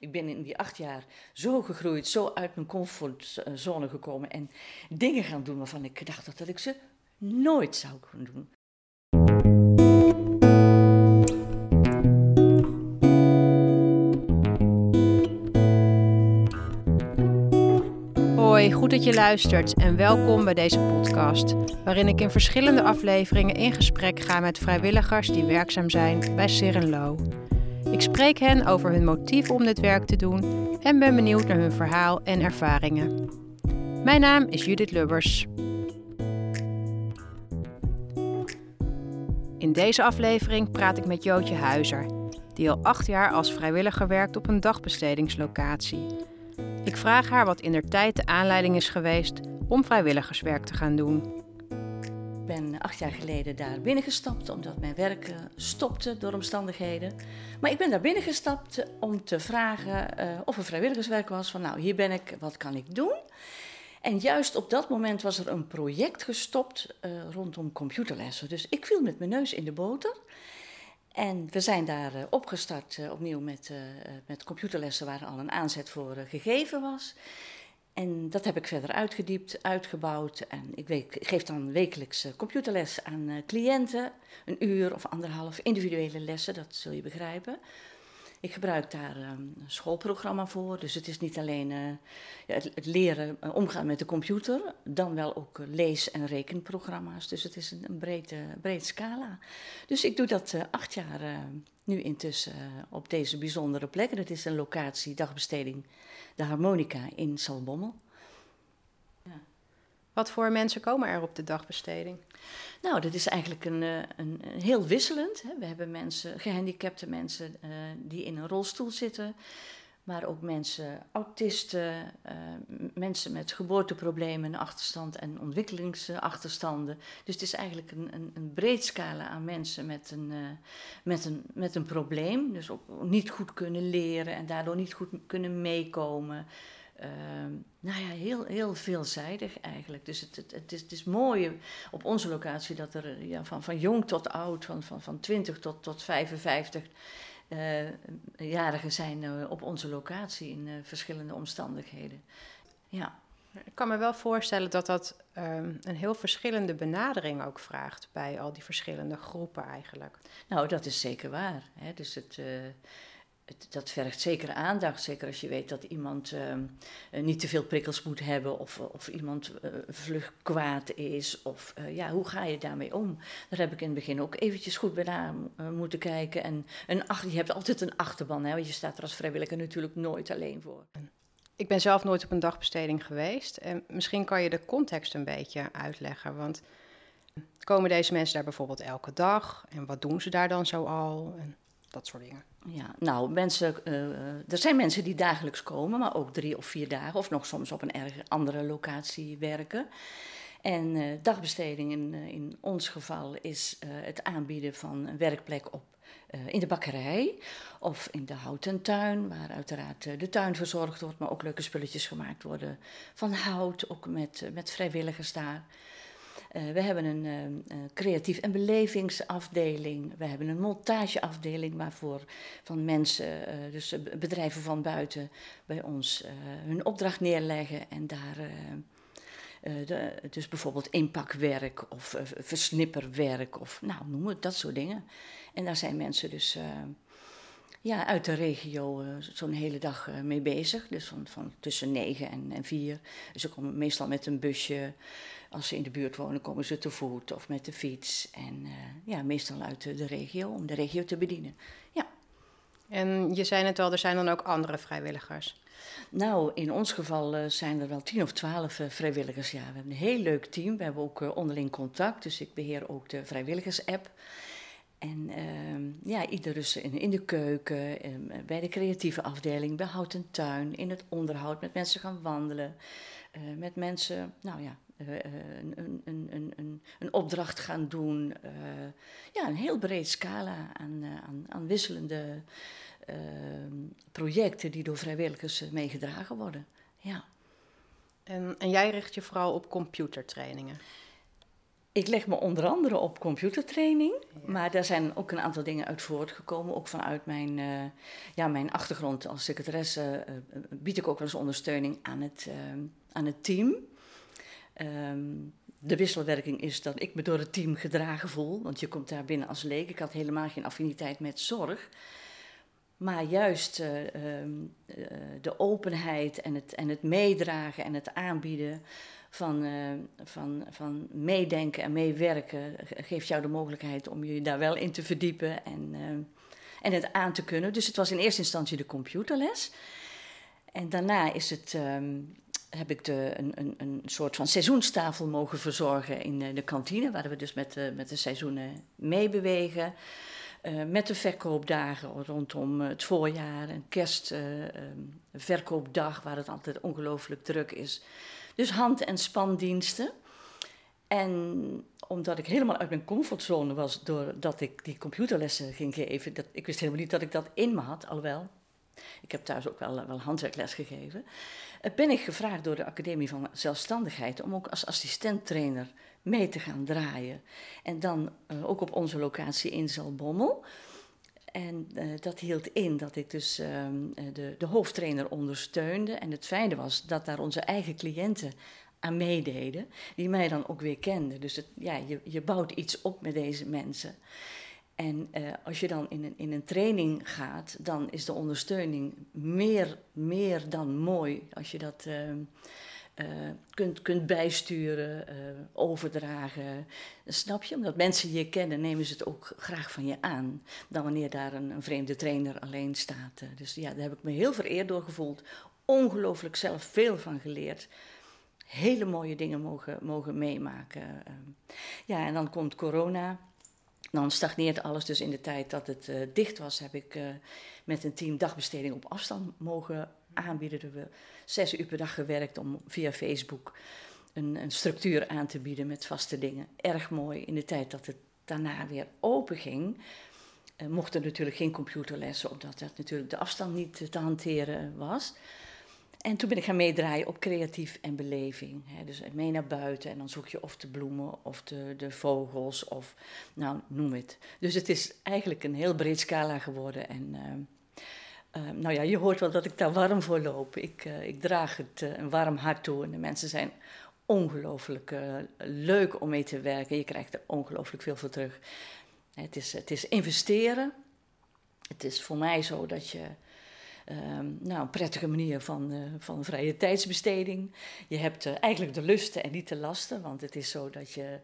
Ik ben in die acht jaar zo gegroeid, zo uit mijn comfortzone gekomen en dingen gaan doen waarvan ik gedacht dat ik ze nooit zou kunnen doen. Hoi, goed dat je luistert en welkom bij deze podcast, waarin ik in verschillende afleveringen in gesprek ga met vrijwilligers die werkzaam zijn bij Sirenlo. Ik spreek hen over hun motief om dit werk te doen en ben benieuwd naar hun verhaal en ervaringen. Mijn naam is Judith Lubbers. In deze aflevering praat ik met Jootje Huizer, die al acht jaar als vrijwilliger werkt op een dagbestedingslocatie. Ik vraag haar wat in der tijd de aanleiding is geweest om vrijwilligerswerk te gaan doen. Ben acht jaar geleden daar binnengestapt omdat mijn werk eh, stopte door omstandigheden. Maar ik ben daar binnengestapt om te vragen uh, of er vrijwilligerswerk was. Van nou, hier ben ik, wat kan ik doen? En juist op dat moment was er een project gestopt rondom computerlessen. Dus ik viel met mijn neus in de boter. En we zijn daar opgestart opnieuw met, met computerlessen waar al een aanzet voor gegeven was. En dat heb ik verder uitgediept, uitgebouwd. En ik, geef dan wekelijks computerles aan cliënten. Een uur of anderhalf individuele lessen, dat zul je begrijpen. Ik gebruik daar um, een schoolprogramma voor. Dus het is niet alleen uh, ja, het, leren uh, omgaan met de computer, dan wel ook uh, lees- en rekenprogramma's. Dus het is een, een breed, scala. Dus ik doe dat acht jaar nu intussen op deze bijzondere plek. Het is een locatie, dagbesteding, de Harmonica in Salbommel. Ja. Wat voor mensen komen er op de dagbesteding? Nou, dat is eigenlijk een, een, een heel wisselend. Hè. We hebben mensen, gehandicapte mensen uh, die in een rolstoel zitten, maar ook mensen, autisten, uh, mensen met geboorteproblemen, achterstand en ontwikkelingsachterstanden. Dus het is eigenlijk een, een, een breed scala aan mensen met een, met, een, met een probleem. Dus ook niet goed kunnen leren en daardoor niet goed kunnen meekomen. Uh, nou ja, heel, heel veelzijdig eigenlijk. Dus het, het, het, is, het is mooi op onze locatie dat er ja, van, van jong tot oud, van, van, van 20 tot, tot 55 uh, jarigen zijn uh, op onze locatie in uh, verschillende omstandigheden. Ja. Ik kan me wel voorstellen dat dat um, een heel verschillende benadering ook vraagt bij al die verschillende groepen eigenlijk. Nou, dat is zeker waar. Hè? Dus het dat vergt zeker aandacht. Zeker als je weet dat iemand uh, niet te veel prikkels moet hebben. Of, of iemand uh, vlug kwaad is. Of ja, hoe ga je daarmee om? Daar heb ik in het begin ook eventjes goed bij na moeten kijken. En een ach, je hebt altijd een achterban. Hè, want je staat er als vrijwilliger natuurlijk nooit alleen voor. Ik ben zelf nooit op een dagbesteding geweest. En misschien kan je de context een beetje uitleggen. Want komen deze mensen daar bijvoorbeeld elke dag? En wat doen ze daar dan zo al? En dat soort dingen. Ja, nou, mensen, uh, er zijn mensen die dagelijks komen, maar ook drie of vier dagen, of nog soms op een erg andere locatie werken. En uh, dagbesteding in, uh, in ons geval is het aanbieden van een werkplek op, in de bakkerij of in de houten tuin, waar uiteraard de tuin verzorgd wordt, maar ook leuke spulletjes gemaakt worden van hout, ook met, met vrijwilligers daar. Uh, we hebben een uh, creatief- en belevingsafdeling. We hebben een montageafdeling waarvoor van mensen, uh, dus bedrijven van buiten, bij ons hun opdracht neerleggen en daar. Dus bijvoorbeeld inpakwerk of versnipperwerk of nou, noem het dat soort dingen. En daar zijn mensen dus ja, uit de regio uh, zo'n hele dag uh, mee bezig. Dus van, van tussen negen en, en vier. Dus ze komen meestal met een busje. Als ze in de buurt wonen, komen ze te voet of met de fiets. En uh, ja, meestal uit de, de regio, om de regio te bedienen. Ja. En je zei het al, er zijn dan ook andere vrijwilligers? Nou, in ons geval zijn er wel tien of twaalf vrijwilligers. Ja, we hebben een heel leuk team. We hebben ook onderling contact. Dus ik beheer ook de vrijwilligers-app. En uh, ja, ieder dus in, de keuken, uh, bij de creatieve afdeling, bij hout en tuin, in het onderhoud, met mensen gaan wandelen. Uh, met mensen, nou ja, een, een, een, een, een opdracht gaan doen. ja, een heel breed scala aan, aan, aan wisselende ehm, projecten die door vrijwilligers meegedragen worden. Ja. En, en jij richt je vooral op computertrainingen? Ik leg me onder andere op computertraining, maar daar zijn ook een aantal dingen uit voortgekomen. Ook vanuit mijn, uh, ja, mijn achtergrond als secretaresse uh, bied ik ook wel eens ondersteuning aan het, uh, aan het team. Um, de wisselwerking is dat ik me door het team gedragen voel, want je komt daar binnen als leek. Ik had helemaal geen affiniteit met zorg. Maar juist uh, de openheid en het, en het meedragen en het aanbieden van, uh, van, van meedenken en meewerken geeft jou de mogelijkheid om je daar wel in te verdiepen en, en het aan te kunnen. Dus het was in eerste instantie de computerles. En daarna is het um, heb ik de, een, een, een soort van seizoenstafel mogen verzorgen in de kantine, waar we dus met de, met de seizoenen meebewegen. Uh, met de verkoopdagen rondom het voorjaar, een kerstverkoopdag, uh, waar het altijd ongelooflijk druk is. Dus hand- en spandiensten. En omdat ik helemaal uit mijn comfortzone was doordat ik die computerlessen ging geven, dat, ik wist helemaal niet dat ik dat in me had, alhoewel. Ik heb thuis ook wel, wel handwerkles gegeven. Uh, ben ik gevraagd door de Academie van Zelfstandigheid om ook als assistenttrainer mee te gaan draaien. En dan uh, ook op onze locatie in Zalbommel. En uh, dat hield in dat ik dus uh, de, de hoofdtrainer ondersteunde. En het fijne was dat daar onze eigen cliënten aan meededen, die mij dan ook weer kenden. Dus het, ja, je, je bouwt iets op met deze mensen. En uh, als je dan in een, in een training gaat, dan is de ondersteuning meer, meer dan mooi. Als je dat uh, uh, kunt, kunt bijsturen, overdragen. Snap je? Omdat mensen je kennen, nemen ze het ook graag van je aan. Dan wanneer daar een, vreemde trainer alleen staat. dus ja, daar heb ik me heel vereerd door gevoeld. Ongelooflijk zelf veel van geleerd hele mooie dingen mogen, mogen meemaken. Ja, en dan komt corona. Dan stagneert alles. Dus in de tijd dat het dicht was, heb ik met een team dagbesteding op afstand mogen aanbieden. We zes uur per dag gewerkt om via Facebook een, een, structuur aan te bieden met vaste dingen. Erg mooi. In de tijd dat het daarna weer open ging, uh, mochten natuurlijk geen computerlessen, omdat dat natuurlijk de afstand niet te hanteren was. En toen ben ik gaan meedraaien op creatief en beleving. Dus mee naar buiten en dan zoek je of de bloemen of de, de vogels of nou, noem het. Dus het is eigenlijk een heel breed scala geworden. En uh, uh, nou ja, je hoort wel dat ik daar warm voor loop. Ik, uh, ik draag het een warm hart toe en de mensen zijn ongelooflijk leuk om mee te werken. Je krijgt er ongelooflijk veel voor terug. Het is, het is investeren. Het is voor mij zo dat je Um, nou, een prettige manier van, van vrije tijdsbesteding. Je hebt eigenlijk de lusten en niet de lasten, want het is zo dat je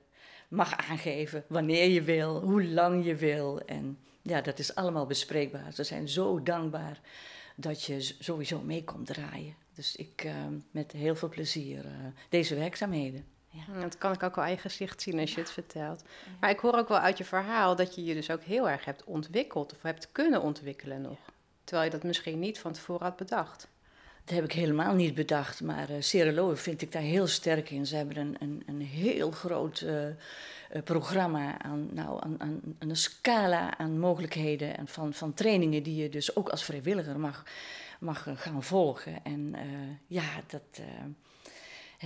mag aangeven wanneer je wil, hoe lang je wil. En ja, dat is allemaal bespreekbaar. Ze zijn zo dankbaar dat je sowieso mee komt draaien. Dus ik uh, met heel veel plezier uh, deze werkzaamheden. Ja. Dat kan ik ook wel aan je gezicht zien als je het vertelt. Maar ik hoor ook wel uit je verhaal dat je je dus ook heel erg hebt ontwikkeld of hebt kunnen ontwikkelen nog. Terwijl je dat misschien niet van tevoren had bedacht. Dat heb ik helemaal niet bedacht, maar uh, Cerelo vind ik daar heel sterk in. Ze hebben een, een, een heel groot uh, uh, programma aan, nou, aan, aan, een scala aan mogelijkheden en van, van trainingen die je dus ook als vrijwilliger mag, mag gaan volgen. En ja, dat.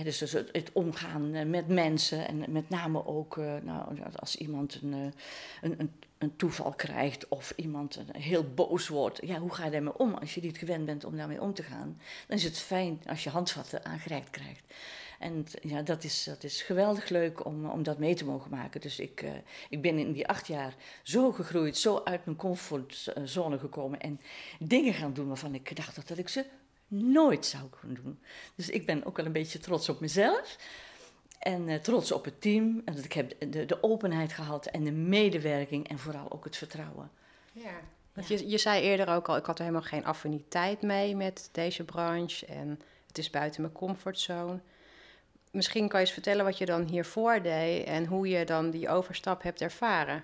Dus, dus het, omgaan met mensen en met name ook nou, als iemand een, een, een een toeval krijgt of iemand heel boos wordt. Ja, hoe ga je daarmee om als je niet gewend bent om daarmee om te gaan? Dan is het fijn als je handvatten aangereikt krijgt. En ja, dat is, dat is geweldig leuk om, om dat mee te mogen maken. Dus ik, ik ben in die acht jaar zo gegroeid, zo uit mijn comfortzone gekomen en dingen gaan doen waarvan ik gedacht had dat ik ze nooit zou kunnen doen. Dus ik ben ook wel een beetje trots op mezelf. En uh, trots op het team. En dat ik heb de, de openheid gehad en de medewerking en vooral ook het vertrouwen. Ja. Want je, je zei eerder ook al, ik had er helemaal geen affiniteit mee met deze branche. En het is buiten mijn comfortzone. Misschien kan je eens vertellen wat je dan hiervoor deed en hoe je dan die overstap hebt ervaren.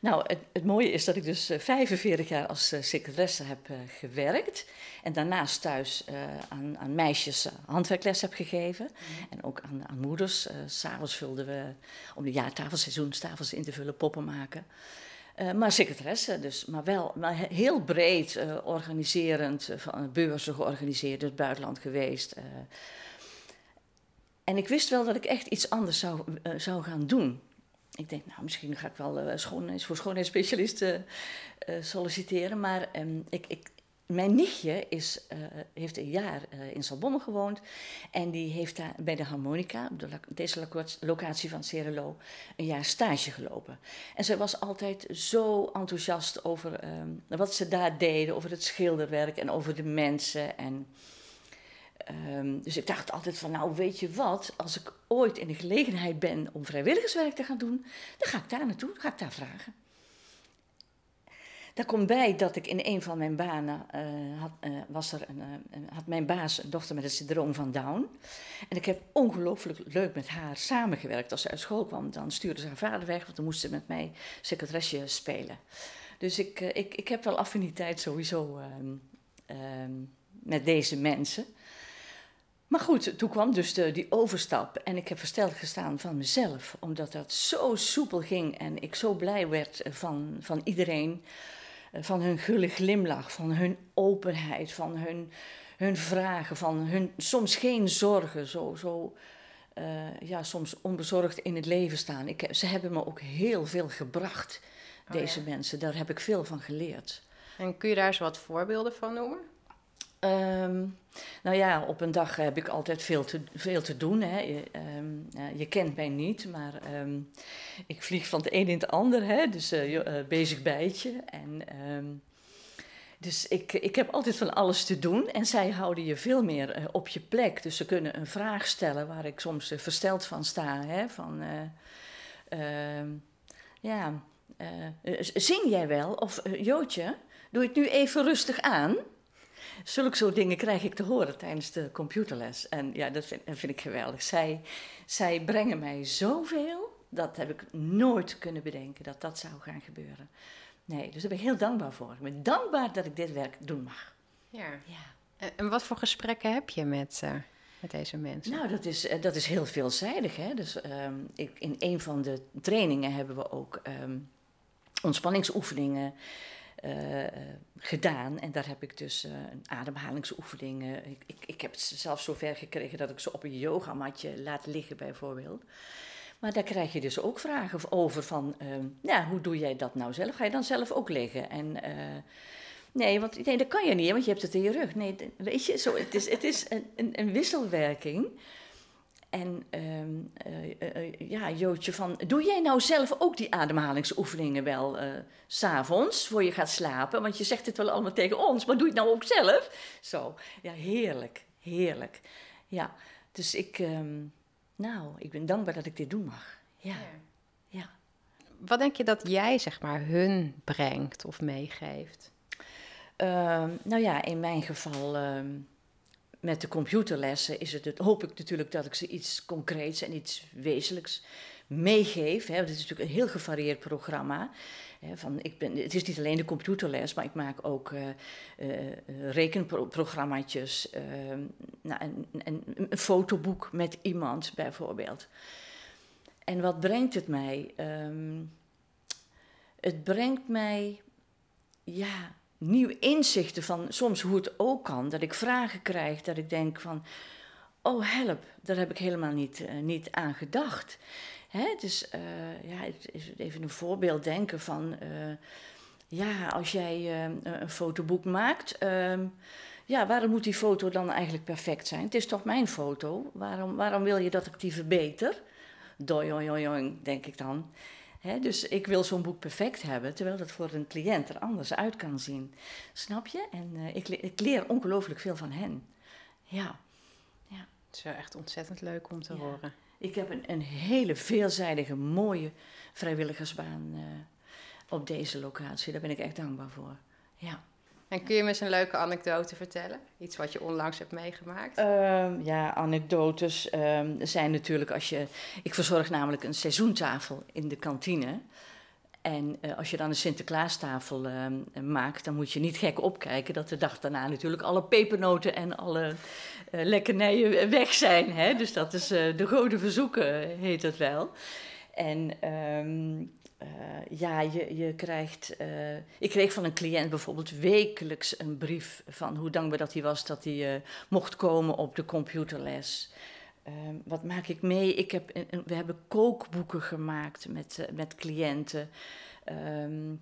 Nou, het, het, mooie is dat ik dus 45 eh, jaar als uh, secretaresse heb uh, gewerkt. En daarnaast thuis aan, aan, meisjes handwerkles heb gegeven. Mm. En ook aan, aan moeders. S'avonds vulden we, om de jaartafelseizoen, tafels in te vullen, poppen maken. maar secretaresse dus, maar wel maar heel breed organiserend, van beurzen georganiseerd, het buitenland geweest. en ik wist wel dat ik echt iets anders zou, zou gaan doen. Ik denk, nou, misschien ga ik wel uh, voor schoonheidsspecialisten solliciteren. Maar ehm, ik, ik, mijn nichtje is, uh, heeft een jaar uh, in Salbonne gewoond. En die heeft daar bij de Harmonica, op de, deze locatie van Cerelo, een jaar stage gelopen. En zij was altijd zo enthousiast over um, wat ze daar deden, over het schilderwerk en over de mensen. En, um, dus ik dacht altijd van, nou weet je wat, als ik ooit in de gelegenheid ben om vrijwilligerswerk te gaan doen, dan ga ik daar naartoe, dan ga ik daar vragen. Daar komt bij dat ik in een van mijn banen uh, had, uh, was er een, uh, had mijn baas een dochter met het syndroom van Down. En ik heb ongelooflijk leuk met haar samengewerkt. Als ze uit school kwam, dan stuurde ze haar vader weg, want dan moest ze met mij secretaresje spelen. Dus ik, ik, ik heb wel affiniteit sowieso ehm, ehm, met deze mensen. Maar goed, toen kwam dus de, die overstap en ik heb versteld gestaan van mezelf, omdat dat zo soepel ging en ik zo blij werd van, van iedereen. Eh, van hun gulle glimlach, van hun openheid, van hun, hun vragen, van hun soms geen zorgen, zo, zo uh, ja, soms onbezorgd in het leven staan. Ik, ze hebben me ook heel veel gebracht, oh, deze mensen. Daar heb ik veel van geleerd. En kun je daar eens wat voorbeelden van noemen? Um, nou ja, op een dag heb ik altijd veel te, veel te doen. Hè. Je, uh, je kent mij niet, maar um, ik vlieg van het een in het ander. Hè. Dus uh, bezig bijtje. Dus ik, ik heb altijd van alles te doen. En zij houden je veel meer op je plek. Dus ze kunnen een vraag stellen waar ik soms versteld van sta. Hè. Van, ja, zing jij wel? Of Jootje, doe het nu even rustig aan? Zulke soort dingen krijg ik te horen tijdens de computerles. En ja, dat vind, vind ik geweldig. Zij, zij brengen mij zoveel, dat heb ik nooit kunnen bedenken dat dat zou gaan gebeuren. Nee, dus daar ben ik heel dankbaar voor. Ik ben dankbaar dat ik dit werk doen mag. Ja. ja. En wat voor gesprekken heb je met, uh, met deze mensen? Nou, dat is, uh, dat is heel veelzijdig. Hè? Dus, um, ik, in een van de trainingen hebben we ook um, ontspanningsoefeningen. Uh, gedaan. En daar heb ik dus uh, een ademhalingsoefening. Uh, ik, ik, ik, heb het zelfs zover gekregen dat ik ze op een yogamatje laat liggen, bijvoorbeeld. Maar daar krijg je dus ook vragen over van, ehm, ja, hoe doe jij dat nou zelf? Ga je dan zelf ook liggen? En nee, want dat kan je niet, want je hebt het in je rug. Nee, weet je, zo, het is, het is een, een wisselwerking. En um, uh, uh, ja, Jootje, van, doe jij nou zelf ook die ademhalingsoefeningen wel uh, s'avonds voor je gaat slapen? Want je zegt het wel allemaal tegen ons, maar doe je het nou ook zelf? Zo, ja, heerlijk, heerlijk. Ja, dus ik, um, nou, ik ben dankbaar dat ik dit doen mag. Ja. ja. ja. Wat denk je dat jij, zeg maar, hun brengt of meegeeft? Um, nou ja, in mijn geval met de computerlessen is het, het, hoop ik natuurlijk dat ik ze iets concreets en iets wezenlijks meegeef. Het is natuurlijk een heel gevarieerd programma. Hè, van, ik ben, het is niet alleen de computerles, maar ik maak ook uh, rekenprogrammaatjes. Uh, nou, en, en, een fotoboek met iemand bijvoorbeeld. En wat brengt het mij? Um, het brengt mij, ja, nieuwe inzichten van soms hoe het ook kan. Dat ik vragen krijg, dat ik denk van, oh help, daar heb ik helemaal niet, uh, niet aan gedacht. Hè? Dus uh, ja, even een voorbeeld denken van, uh, ja, als jij een fotoboek maakt, ehm, ja, waarom moet die foto dan eigenlijk perfect zijn? Het is toch mijn foto, waarom, waarom wil je dat ik die verbeter? Doing, denk ik dan dus ik wil zo'n boek perfect hebben, terwijl dat voor een cliënt er anders uit kan zien. Snap je? En uh, ik, ik, leer ongelooflijk veel van hen. Ja. ja. Het is wel echt ontzettend leuk om te horen. Ik heb een, een hele veelzijdige, mooie vrijwilligersbaan uh, op deze locatie. Daar ben ik echt dankbaar voor. Ja. En kun je me eens een leuke anekdote vertellen? Iets wat je onlangs hebt meegemaakt? Um, ja, anekdotes um, zijn natuurlijk als je... Ik verzorg namelijk een seizoentafel in de kantine. En uh, als je dan een Sinterklaastafel uh, maakt, dan moet je niet gek opkijken dat de dag daarna natuurlijk alle pepernoten en alle uh, lekkernijen weg zijn. Hè? Dus dat is uh, de goede verzoeken, heet het wel. En uh, ja, je, je krijgt. Uh, ik kreeg van een cliënt bijvoorbeeld wekelijks een brief van hoe dankbaar dat hij was dat hij uh, mocht komen op de computerles. Ehm, wat maak ik mee? Ik heb, we hebben kookboeken gemaakt met, met cliënten. Ehm,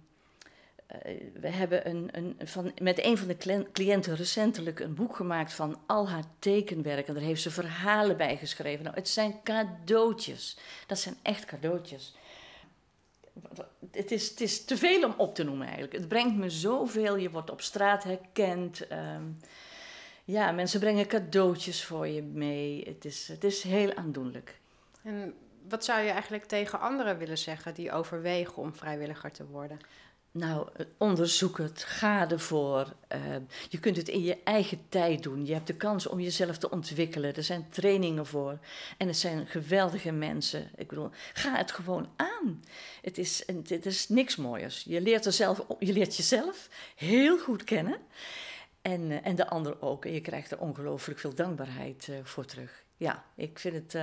eh, we hebben een, een, van, met een van de cliënten recentelijk een boek gemaakt van al haar tekenwerk. En daar heeft ze verhalen bij geschreven. Nou, het zijn cadeautjes. Dat zijn echt cadeautjes. Het is, is te veel om op te noemen eigenlijk. Het brengt me zoveel. Je wordt op straat herkend. Ehm, ja, mensen brengen cadeautjes voor je mee. Het is, het is heel aandoenlijk. En wat zou je eigenlijk tegen anderen willen zeggen die overwegen om vrijwilliger te worden? Nou, onderzoek het, ga ervoor. Uh, je kunt het in je eigen tijd doen. Je hebt de kans om jezelf te ontwikkelen. Er zijn trainingen voor. En het zijn geweldige mensen. Ik bedoel, ga het gewoon aan. Het is, het is niks mooiers. Je leert, er zelf, je leert jezelf heel goed kennen. En, uh, en de ander ook. En je krijgt er ongelooflijk veel dankbaarheid voor terug. Ja, ik vind het,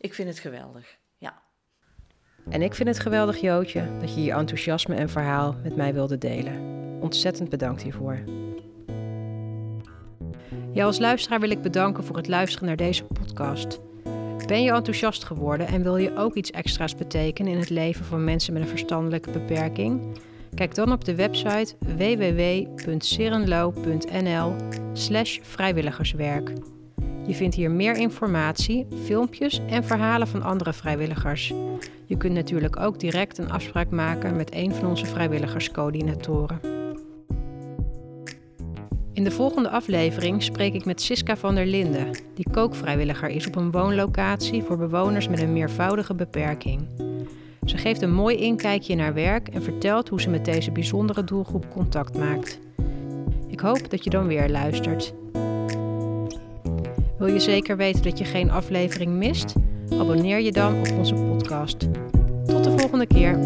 ik vind het geweldig. En ik vind het geweldig, Jootje, dat je je enthousiasme en verhaal met mij wilde delen. Ontzettend bedankt hiervoor. Jou als luisteraar wil ik bedanken voor het luisteren naar deze podcast. Ben je enthousiast geworden en wil je ook iets extra's betekenen in het leven van mensen met een verstandelijke beperking? Kijk dan op de website www.serenlo.nl/slash vrijwilligerswerk. Je vindt hier meer informatie, filmpjes en verhalen van andere vrijwilligers. Je kunt natuurlijk ook direct een afspraak maken met een van onze vrijwilligerscoördinatoren. In de volgende aflevering spreek ik met Siska van der Linden, die kookvrijwilliger is op een woonlocatie voor bewoners met een meervoudige beperking. Ze geeft een mooi inkijkje naar werk en vertelt hoe ze met deze bijzondere doelgroep contact maakt. Ik hoop dat je dan weer luistert. Wil je zeker weten dat je geen aflevering mist? Abonneer je dan op onze podcast. Tot de volgende keer.